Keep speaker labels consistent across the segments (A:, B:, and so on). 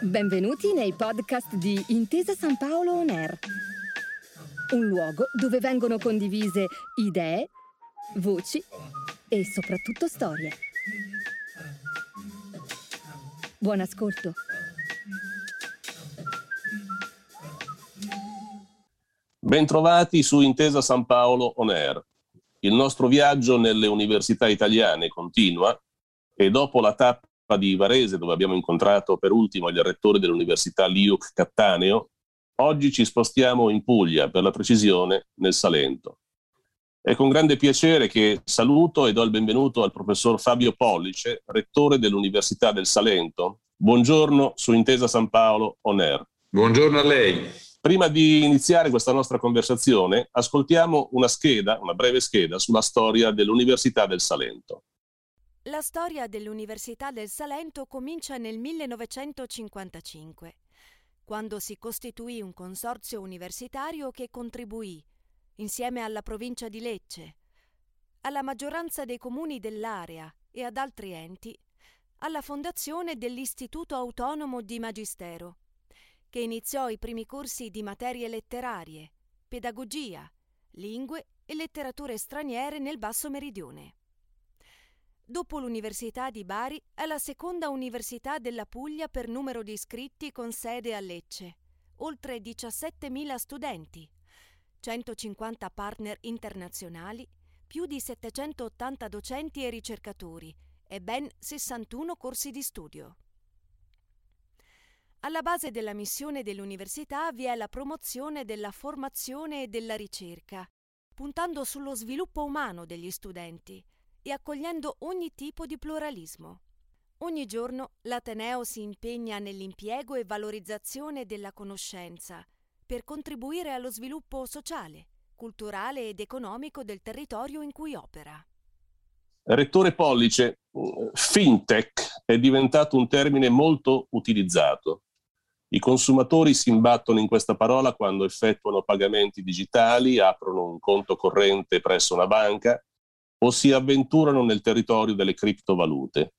A: Benvenuti nei podcast di Intesa San Paolo On Air, un luogo dove vengono condivise idee, voci e soprattutto storie. Buon ascolto.
B: Bentrovati su Intesa San Paolo On Air. Il nostro viaggio nelle università italiane continua e dopo la tappa di Varese, dove abbiamo incontrato per ultimo il rettore dell'Università Liuc Cattaneo, oggi ci spostiamo in Puglia, per la precisione nel Salento. È con grande piacere che saluto e do il benvenuto al professor Fabio Pollice, rettore dell'Università del Salento. Buongiorno su Intesa San Paolo On Air.
C: Buongiorno a lei.
B: Prima di iniziare questa nostra conversazione, ascoltiamo una scheda, una breve scheda sulla storia dell'Università del Salento.
D: La storia dell'Università del Salento comincia nel 1955, quando si costituì un consorzio universitario che contribuì, insieme alla provincia di Lecce, alla maggioranza dei comuni dell'area e ad altri enti, alla fondazione dell'Istituto Autonomo di Magistero che iniziò i primi corsi di materie letterarie, pedagogia, lingue e letterature straniere nel Basso Meridione. Dopo l'Università di Bari è la seconda università della Puglia per numero di iscritti con sede a Lecce, oltre 17.000 studenti, 150 partner internazionali, più di 780 docenti e ricercatori e ben 61 corsi di studio. Alla base della missione dell'università vi è la promozione della formazione e della ricerca, puntando sullo sviluppo umano degli studenti e accogliendo ogni tipo di pluralismo. Ogni giorno l'Ateneo si impegna nell'impiego e valorizzazione della conoscenza per contribuire allo sviluppo sociale, culturale ed economico del territorio in cui opera.
B: Rettore Pollice, fintech è diventato un termine molto utilizzato. I consumatori si imbattono in questa parola quando effettuano pagamenti digitali, aprono un conto corrente presso una banca o si avventurano nel territorio delle criptovalute.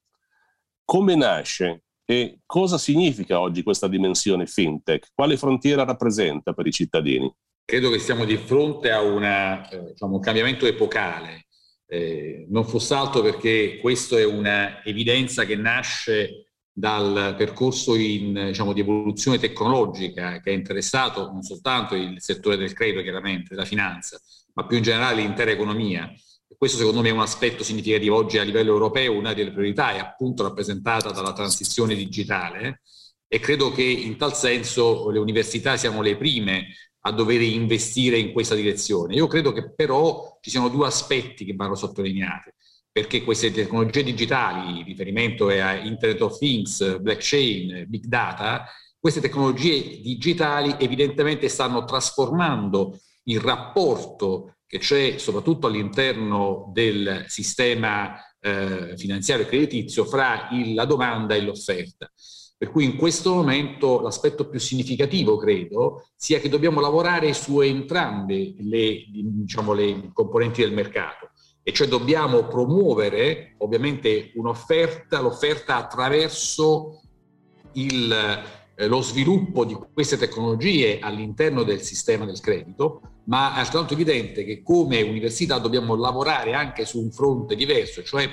B: Come nasce e cosa significa oggi questa dimensione fintech? Quale frontiera rappresenta per i cittadini?
C: Credo che siamo di fronte a una, eh, diciamo, un cambiamento epocale, eh, non fosse altro perché questa è un'evidenza che nasce dal percorso in, diciamo, di evoluzione tecnologica che ha interessato non soltanto il settore del credito, chiaramente, della finanza, ma più in generale l'intera economia. Questo secondo me è un aspetto significativo. Oggi a livello europeo una delle priorità è appunto rappresentata dalla transizione digitale e credo che in tal senso le università siano le prime a dover investire in questa direzione. Io credo che però ci siano due aspetti che vanno sottolineati perché queste tecnologie digitali, riferimento è a Internet of Things, blockchain, big data, queste tecnologie digitali evidentemente stanno trasformando il rapporto che c'è soprattutto all'interno del sistema eh, finanziario e creditizio fra il, la domanda e l'offerta. Per cui in questo momento l'aspetto più significativo, credo, sia che dobbiamo lavorare su entrambe le, diciamo, le componenti del mercato e cioè dobbiamo promuovere ovviamente un'offerta, l'offerta attraverso il, eh, lo sviluppo di queste tecnologie all'interno del sistema del credito, ma è altrettanto evidente che come università dobbiamo lavorare anche su un fronte diverso, cioè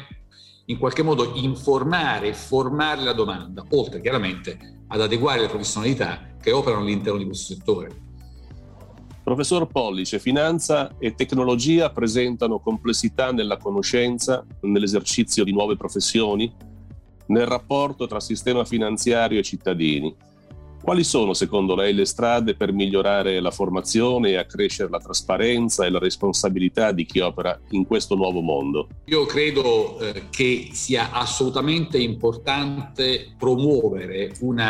C: in qualche modo informare e formare la domanda, oltre chiaramente ad adeguare le professionalità che operano all'interno di questo settore.
B: Professor Pollice, finanza e tecnologia presentano complessità nella conoscenza, nell'esercizio di nuove professioni, nel rapporto tra sistema finanziario e cittadini. Quali sono secondo lei le strade per migliorare la formazione e accrescere la trasparenza e la responsabilità di chi opera in questo nuovo mondo?
C: Io credo eh, che sia assolutamente importante promuovere un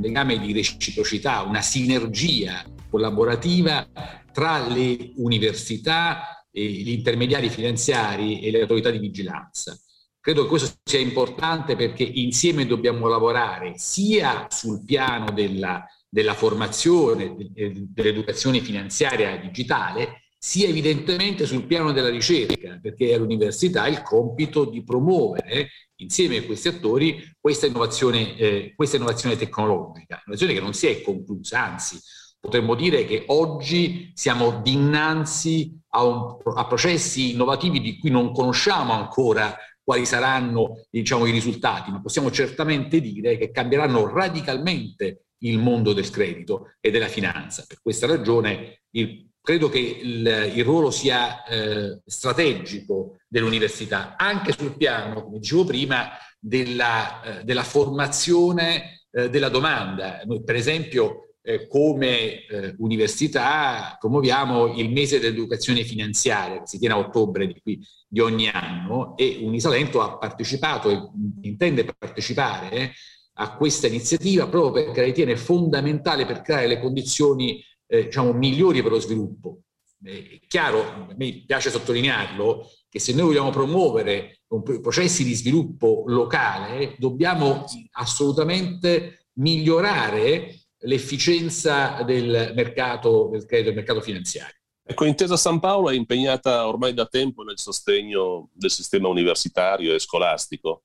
C: legame di reciprocità, una sinergia collaborativa tra le università, gli intermediari finanziari e le autorità di vigilanza. Credo che questo sia importante perché insieme dobbiamo lavorare sia sul piano della, della formazione, dell'educazione finanziaria digitale, sia evidentemente sul piano della ricerca, perché è all'università il compito di promuovere insieme a questi attori questa innovazione, eh, questa innovazione tecnologica, innovazione che non si è conclusa, anzi potremmo dire che oggi siamo dinanzi a, un, a processi innovativi di cui non conosciamo ancora quali saranno diciamo, i risultati, ma possiamo certamente dire che cambieranno radicalmente il mondo del credito e della finanza. Per questa ragione il, credo che il, il ruolo sia eh, strategico dell'università, anche sul piano, come dicevo prima, della, eh, della formazione eh, della domanda. Noi, per esempio, eh, come eh, università promuoviamo il mese dell'educazione finanziaria che si tiene a ottobre di, qui, di ogni anno e Unisalento ha partecipato e intende partecipare a questa iniziativa proprio perché ritiene fondamentale per creare le condizioni eh, diciamo, migliori per lo sviluppo. È chiaro, a me piace sottolinearlo, che se noi vogliamo promuovere processi di sviluppo locale dobbiamo assolutamente migliorare l'efficienza del mercato del credito, del mercato finanziario.
B: Ecco, Intesa San Paolo è impegnata ormai da tempo nel sostegno del sistema universitario e scolastico.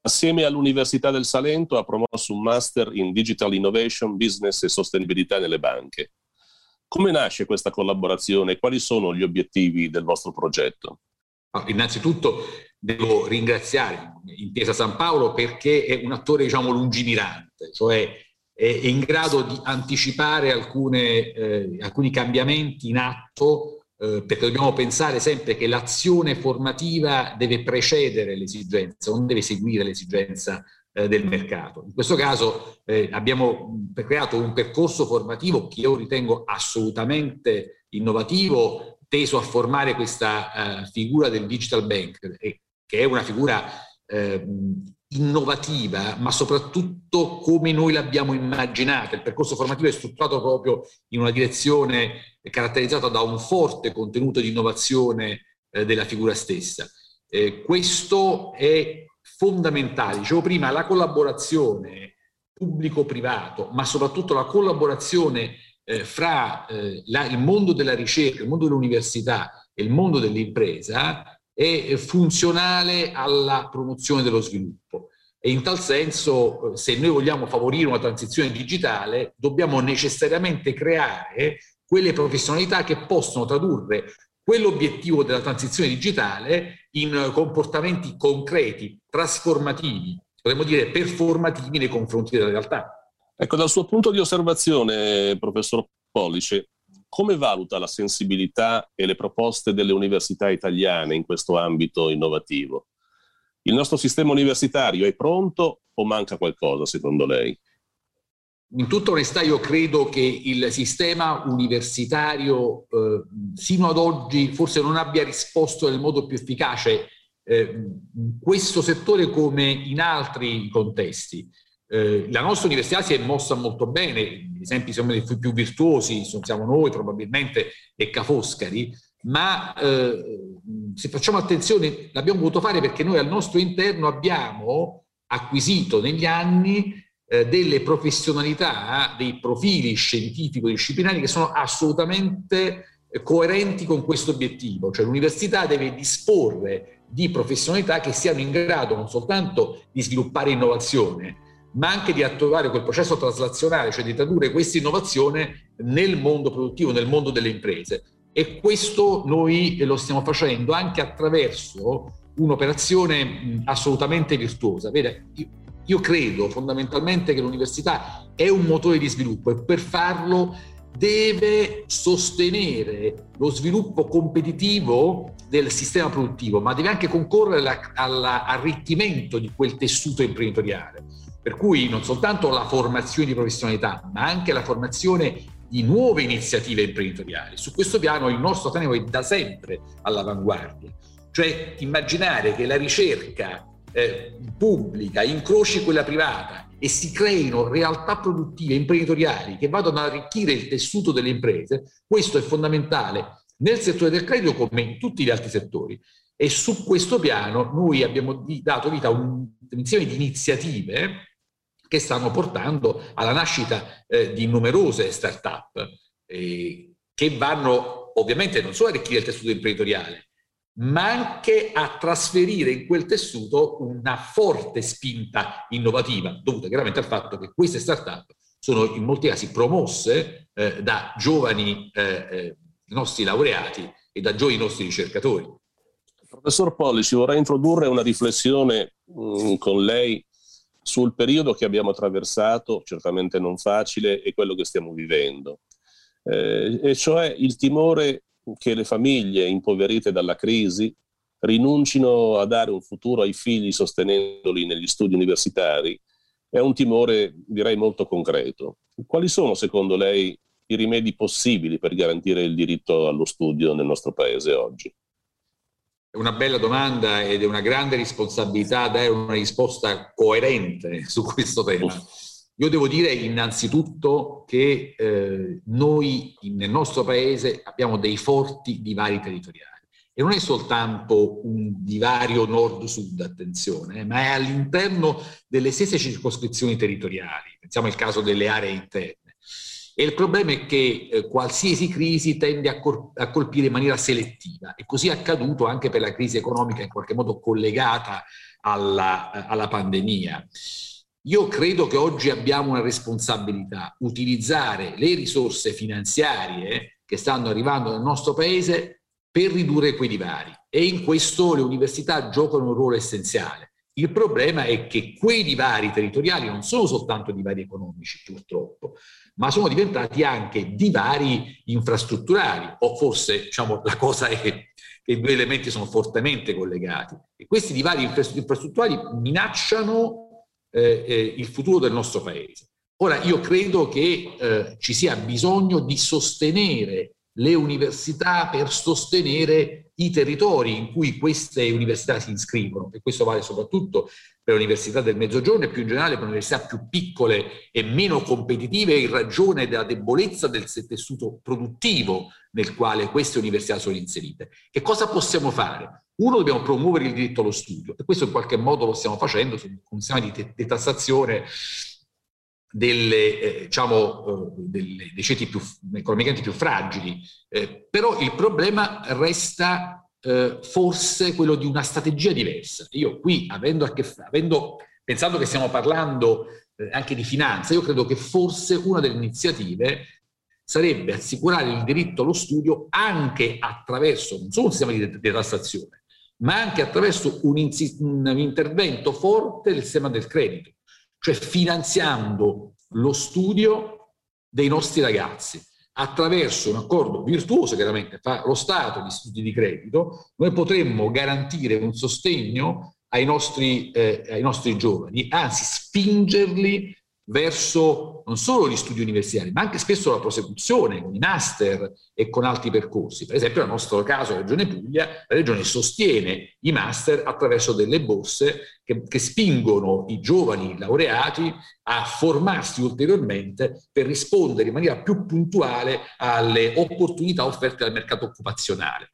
B: Assieme all'Università del Salento ha promosso un master in Digital Innovation, Business e Sostenibilità nelle banche. Come nasce questa collaborazione e quali sono gli obiettivi del vostro progetto?
C: Innanzitutto devo ringraziare Intesa San Paolo perché è un attore diciamo lungimirante, cioè è in grado di anticipare alcune, eh, alcuni cambiamenti in atto, eh, perché dobbiamo pensare sempre che l'azione formativa deve precedere l'esigenza, non deve seguire l'esigenza eh, del mercato. In questo caso eh, abbiamo creato un percorso formativo che io ritengo assolutamente innovativo, teso a formare questa uh, figura del digital bank, che è una figura eh, innovativa, ma soprattutto come noi l'abbiamo immaginata. Il percorso formativo è strutturato proprio in una direzione caratterizzata da un forte contenuto di innovazione eh, della figura stessa. Eh, questo è fondamentale. Dicevo prima, la collaborazione pubblico-privato, ma soprattutto la collaborazione eh, fra eh, la, il mondo della ricerca, il mondo dell'università e il mondo dell'impresa è funzionale alla promozione dello sviluppo. E in tal senso, se noi vogliamo favorire una transizione digitale, dobbiamo necessariamente creare quelle professionalità che possono tradurre quell'obiettivo della transizione digitale in comportamenti concreti, trasformativi, potremmo dire performativi nei confronti della realtà.
B: Ecco, dal suo punto di osservazione, professor Pollice, come valuta la sensibilità e le proposte delle università italiane in questo ambito innovativo? Il nostro sistema universitario è pronto o manca qualcosa secondo lei?
C: In tutta onestà io credo che il sistema universitario eh, sino ad oggi forse non abbia risposto nel modo più efficace eh, in questo settore come in altri contesti. Eh, la nostra università si è mossa molto bene, gli esempi sono più virtuosi siamo noi probabilmente e Ca' Foscari, ma eh, se facciamo attenzione l'abbiamo voluto fare perché noi al nostro interno abbiamo acquisito negli anni eh, delle professionalità, dei profili scientifico-disciplinari che sono assolutamente coerenti con questo obiettivo, cioè l'università deve disporre di professionalità che siano in grado non soltanto di sviluppare innovazione, ma anche di attuare quel processo traslazionale, cioè di tradurre questa innovazione nel mondo produttivo, nel mondo delle imprese. E questo noi lo stiamo facendo anche attraverso un'operazione assolutamente virtuosa. Vede, io credo fondamentalmente che l'università è un motore di sviluppo e per farlo deve sostenere lo sviluppo competitivo del sistema produttivo, ma deve anche concorrere all'arricchimento di quel tessuto imprenditoriale. Per cui non soltanto la formazione di professionalità, ma anche la formazione di nuove iniziative imprenditoriali. Su questo piano il nostro Ateneo è da sempre all'avanguardia. Cioè immaginare che la ricerca eh, pubblica incroci quella privata e si creino realtà produttive imprenditoriali che vadano ad arricchire il tessuto delle imprese, questo è fondamentale nel settore del credito come in tutti gli altri settori. E su questo piano noi abbiamo dato vita a un insieme di iniziative che stanno portando alla nascita eh, di numerose start-up eh, che vanno ovviamente non solo arricchire il tessuto imprenditoriale, ma anche a trasferire in quel tessuto una forte spinta innovativa, dovuta chiaramente al fatto che queste start-up sono in molti casi promosse eh, da giovani eh, eh nostri laureati e da giovani nostri ricercatori.
B: Professor Polli, ci vorrei introdurre una riflessione mh, mm, con lei sul periodo che abbiamo attraversato, certamente non facile, e quello che stiamo vivendo. Eh, e cioè il timore che le famiglie impoverite dalla crisi rinuncino a dare un futuro ai figli sostenendoli negli studi universitari è un timore, direi, molto concreto. Quali sono, secondo lei, i rimedi possibili per garantire il diritto allo studio nel nostro paese oggi?
C: Una bella domanda ed è una grande responsabilità dare una risposta coerente su questo tema. Io devo dire innanzitutto che eh, noi nel nostro paese abbiamo dei forti divari territoriali e non è soltanto un divario nord-sud, attenzione, eh, ma è all'interno delle stesse circoscrizioni territoriali. Pensiamo al caso delle aree interne. E il problema è che eh, qualsiasi crisi tende a, col- a, colpire in maniera selettiva e così è accaduto anche per la crisi economica in qualche modo collegata alla, alla pandemia. Io credo che oggi abbiamo una responsabilità, utilizzare le risorse finanziarie che stanno arrivando nel nostro paese per ridurre quei divari e in questo le università giocano un ruolo essenziale. Il problema è che quei divari territoriali non sono soltanto divari economici, purtroppo, ma sono diventati anche divari infrastrutturali, o forse diciamo, la cosa è che i due elementi sono fortemente collegati. E questi divari infrastrutturali minacciano eh, eh, il futuro del nostro paese. Ora, io credo che eh, ci sia bisogno di sostenere le università per sostenere i territori in cui queste università si iscrivono e questo vale soprattutto per le università del Mezzogiorno e più in generale per le università più piccole e meno competitive in ragione della debolezza del tessuto produttivo nel quale queste università sono inserite. Che cosa possiamo fare? Uno, dobbiamo promuovere il diritto allo studio e questo in qualche modo lo stiamo facendo con un sistema di detassazione delle, eh, diciamo, eh, delle, dei ceti più, economicamente più fragili, eh, però il problema resta eh, forse quello di una strategia diversa. Io qui, avendo, a che fare, avendo pensando che stiamo parlando eh, anche di finanza, io credo che forse una delle iniziative sarebbe assicurare il diritto allo studio anche attraverso, non solo un sistema di detassazione, ma anche attraverso un, un intervento forte del sistema del credito cioè finanziando lo studio dei nostri ragazzi attraverso un accordo virtuoso, chiaramente, tra lo Stato e gli istituti di credito, noi potremmo garantire un sostegno ai nostri, eh, ai nostri giovani, anzi spingerli verso non solo gli studi universitari, ma anche spesso la prosecuzione con i master e con altri percorsi. Per esempio, nel nostro caso, la Regione Puglia, la Regione sostiene i master attraverso delle borse che, che spingono i giovani laureati a formarsi ulteriormente per rispondere in maniera più puntuale alle opportunità offerte dal mercato occupazionale.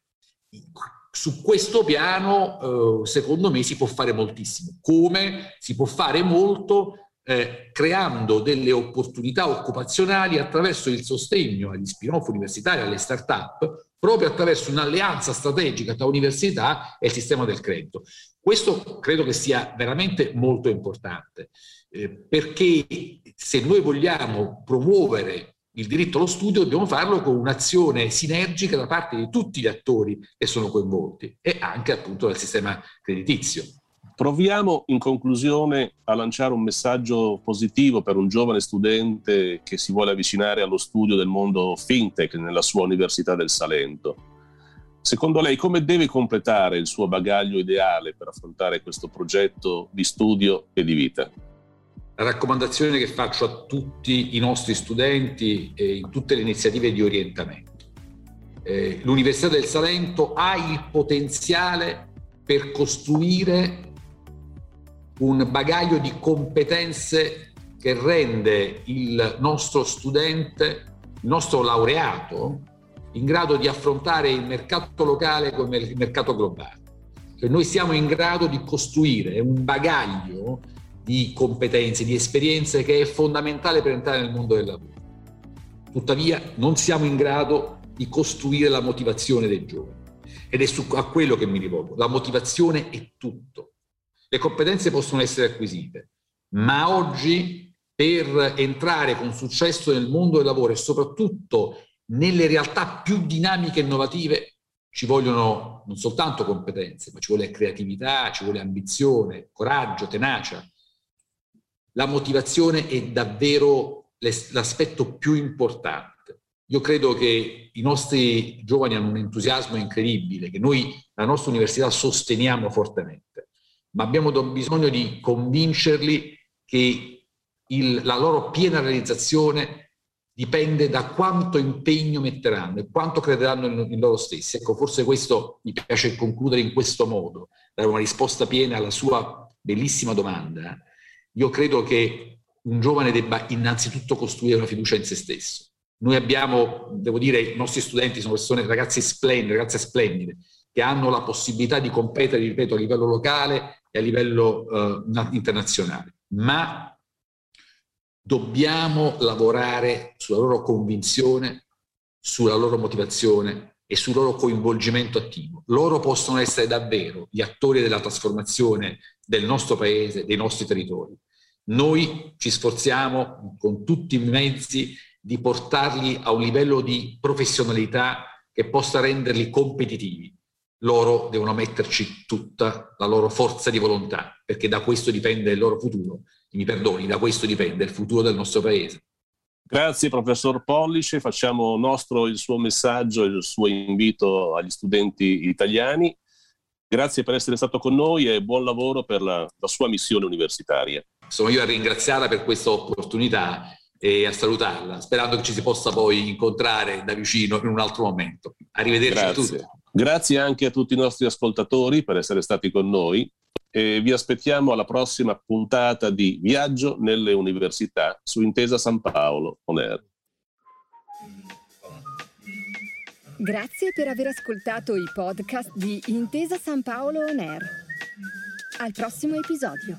C: Su questo piano, eh, secondo me, si può fare moltissimo. Come si può fare molto eh, creando delle opportunità occupazionali attraverso il sostegno agli spin-off universitari, alle start-up, proprio attraverso un'alleanza strategica tra università e il sistema del credito. Questo credo che sia veramente molto importante, eh, perché se noi vogliamo promuovere il diritto allo studio dobbiamo farlo con un'azione sinergica da parte di tutti gli attori che sono coinvolti e anche appunto del sistema creditizio.
B: Proviamo in conclusione a lanciare un messaggio positivo per un giovane studente che si vuole avvicinare allo studio del mondo fintech nella sua Università del Salento. Secondo lei come deve completare il suo bagaglio ideale per affrontare questo progetto di studio e di vita?
C: La raccomandazione che faccio a tutti i nostri studenti e in tutte le iniziative di orientamento. Eh, L'Università del Salento ha il potenziale per costruire un bagaglio di competenze che rende il nostro studente, il nostro laureato, in grado di affrontare il mercato locale come il mercato globale. Cioè noi siamo in grado di costruire un bagaglio di competenze, di esperienze che è fondamentale per entrare nel mondo del lavoro. Tuttavia non siamo in grado di costruire la motivazione dei giovani. Ed è su, a quello che mi rivolgo. La motivazione è tutto. Le competenze possono essere acquisite, ma oggi per entrare con successo nel mondo del lavoro e soprattutto nelle realtà più dinamiche e innovative ci vogliono non soltanto competenze, ma ci vuole creatività, ci vuole ambizione, coraggio, tenacia. La motivazione è davvero l'aspetto più importante. Io credo che i nostri giovani hanno un entusiasmo incredibile, che noi, la nostra università, sosteniamo fortemente, ma abbiamo bisogno di convincerli che il, la loro piena realizzazione dipende da quanto impegno metteranno e quanto crederanno in, in, loro stessi. Ecco, forse questo mi piace concludere in questo modo, dare una risposta piena alla sua bellissima domanda. Io credo che un giovane debba innanzitutto costruire una fiducia in se stesso. Noi abbiamo, devo dire, i nostri studenti sono persone, ragazzi splendide, ragazze splendide, che hanno la possibilità di competere, ripeto, a livello locale e a livello uh, internazionale. Ma dobbiamo lavorare sulla loro convinzione, sulla loro motivazione e sul loro coinvolgimento attivo. Loro possono essere davvero gli attori della trasformazione del nostro paese, dei nostri territori. Noi ci sforziamo con tutti i mezzi di portarli a un livello di professionalità che possa renderli competitivi. Loro devono metterci tutta la loro forza di volontà, perché da questo dipende il loro futuro mi perdoni, da questo dipende il futuro del nostro paese.
B: Grazie professor Pollice, facciamo nostro il suo messaggio e il suo invito agli studenti italiani. Grazie per essere stato con noi e buon lavoro per la, la sua missione universitaria.
C: Sono io a ringraziarla per questa opportunità e a salutarla, sperando che ci si possa poi incontrare da vicino in un altro momento. Arrivederci
B: Grazie.
C: a tutti.
B: Grazie anche a tutti i nostri ascoltatori per essere stati con noi e vi aspettiamo alla prossima puntata di Viaggio nelle Università su Intesa San Paolo On Air.
A: Grazie per aver ascoltato i podcast di Intesa San Paolo On Air. Al prossimo episodio.